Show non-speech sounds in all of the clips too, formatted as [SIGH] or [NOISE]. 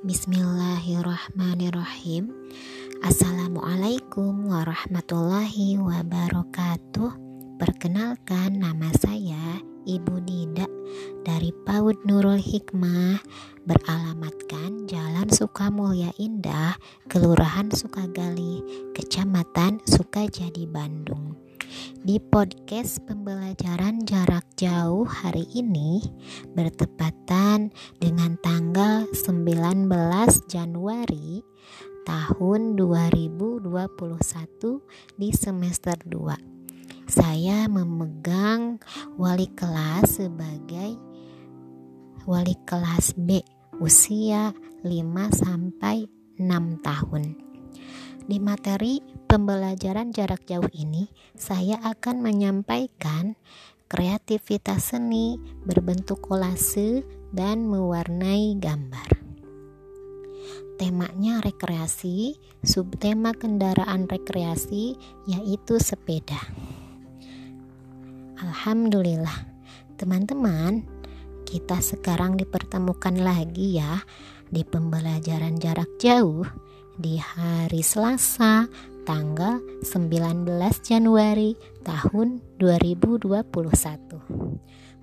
Bismillahirrahmanirrahim. Assalamualaikum warahmatullahi wabarakatuh. Perkenalkan nama saya Ibu Dida dari PAUD Nurul Hikmah. Beralamatkan Jalan Sukamulya Indah, Kelurahan Sukagali, Kecamatan Sukajadi, Bandung. Di podcast pembelajaran jarak jauh hari ini bertepatan dengan tanggal 19 Januari tahun 2021 di semester 2. Saya memegang wali kelas sebagai wali kelas B usia 5 sampai 6 tahun. Di materi pembelajaran jarak jauh ini, saya akan menyampaikan kreativitas seni berbentuk kolase dan mewarnai gambar. Temanya rekreasi, subtema kendaraan rekreasi yaitu sepeda. Alhamdulillah, teman-teman, kita sekarang dipertemukan lagi ya di pembelajaran jarak jauh di hari Selasa tanggal 19 Januari tahun 2021.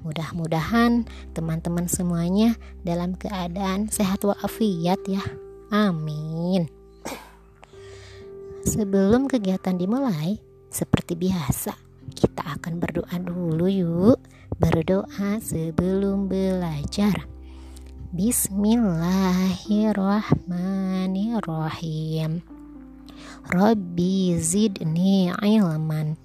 Mudah-mudahan teman-teman semuanya dalam keadaan sehat walafiat ya. Amin. Sebelum kegiatan dimulai, seperti biasa, kita akan berdoa dulu yuk. Berdoa sebelum belajar. Bismillahirrahmanirrahim. Rabbi zidni ilman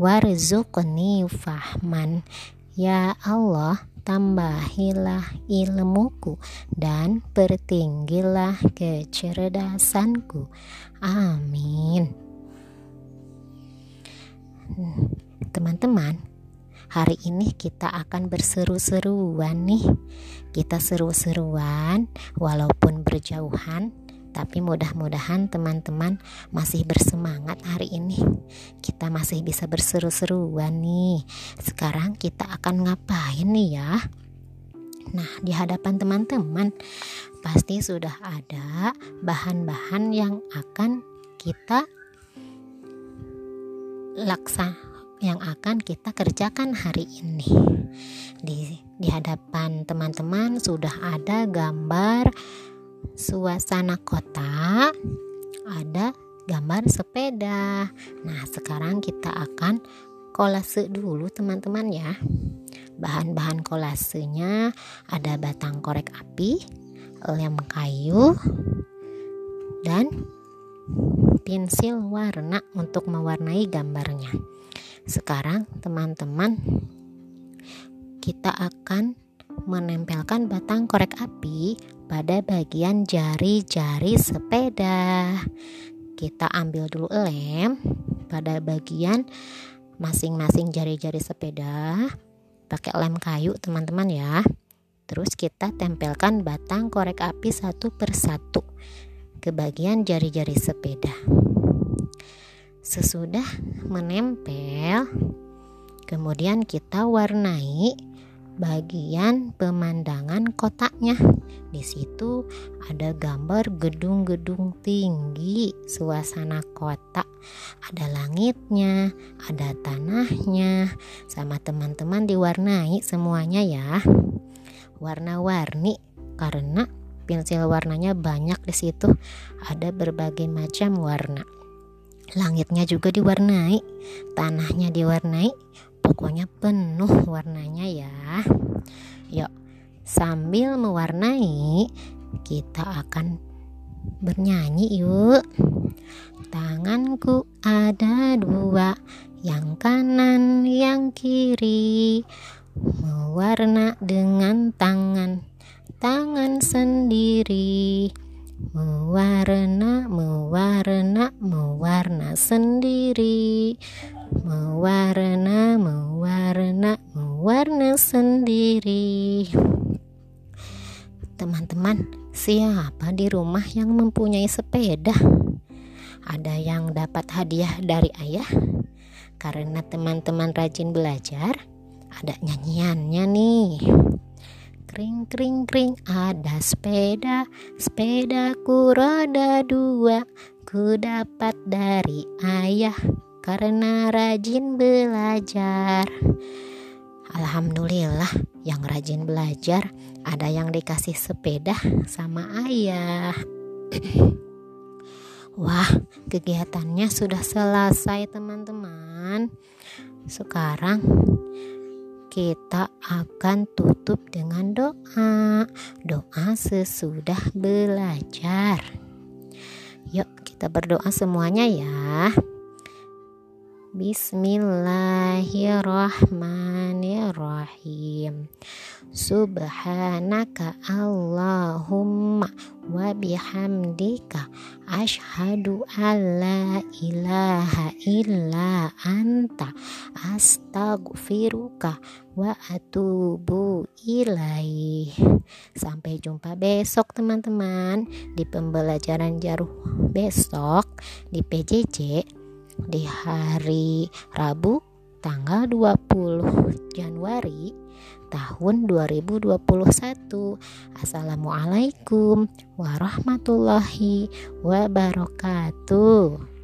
warzuqni fahman. Ya Allah, tambahilah ilmuku dan pertinggilah kecerdasanku. Amin. Teman-teman, hari ini kita akan berseru-seruan nih. Kita seru-seruan walaupun berjauhan, tapi mudah-mudahan teman-teman masih bersemangat hari ini. Kita masih bisa berseru-seruan nih. Sekarang kita akan ngapain nih ya? Nah, di hadapan teman-teman pasti sudah ada bahan-bahan yang akan kita laksa yang akan kita kerjakan hari ini. Di di hadapan teman-teman sudah ada gambar suasana kota, ada gambar sepeda. Nah, sekarang kita akan kolase dulu teman-teman ya. Bahan-bahan kolasenya ada batang korek api, lem kayu, dan pensil warna untuk mewarnai gambarnya. Sekarang, teman-teman, kita akan menempelkan batang korek api pada bagian jari-jari sepeda. Kita ambil dulu lem pada bagian masing-masing jari-jari sepeda. Pakai lem kayu, teman-teman ya. Terus kita tempelkan batang korek api satu persatu ke bagian jari-jari sepeda. Sesudah menempel, kemudian kita warnai bagian pemandangan kotaknya. Di situ ada gambar gedung-gedung tinggi, suasana kota. Ada langitnya, ada tanahnya, sama teman-teman diwarnai semuanya ya. Warna-warni karena pensil warnanya banyak di situ. Ada berbagai macam warna. Langitnya juga diwarnai, tanahnya diwarnai, pokoknya penuh warnanya ya. Yuk, sambil mewarnai, kita akan bernyanyi yuk. Tanganku ada dua, yang kanan, yang kiri, mewarna dengan tangan, tangan sendiri mewarna mewarna mewarna sendiri. Mewarna mewarna mewarna sendiri. Teman-teman siapa di rumah yang mempunyai sepeda? Ada yang dapat hadiah dari ayah? Karena teman-teman rajin belajar ada nyanyiannya nih kring kring kring ada sepeda Sepedaku roda dua Ku dapat dari ayah Karena rajin belajar Alhamdulillah yang rajin belajar ada yang dikasih sepeda sama ayah [CLEARS THROAT] Wah, kegiatannya sudah selesai, teman-teman. Sekarang kita akan tutup dengan doa. Doa sesudah belajar. Yuk, kita berdoa semuanya ya. Bismillahirrahmanirrahim. Subhanaka Allahumma wa bihamdika asyhadu alla ilaha illa anta astaghfiruka wa atubu ilaih. Sampai jumpa besok teman-teman di pembelajaran jaruh besok di PJJ di hari Rabu tanggal 20 Januari tahun 2021. Assalamualaikum warahmatullahi wabarakatuh.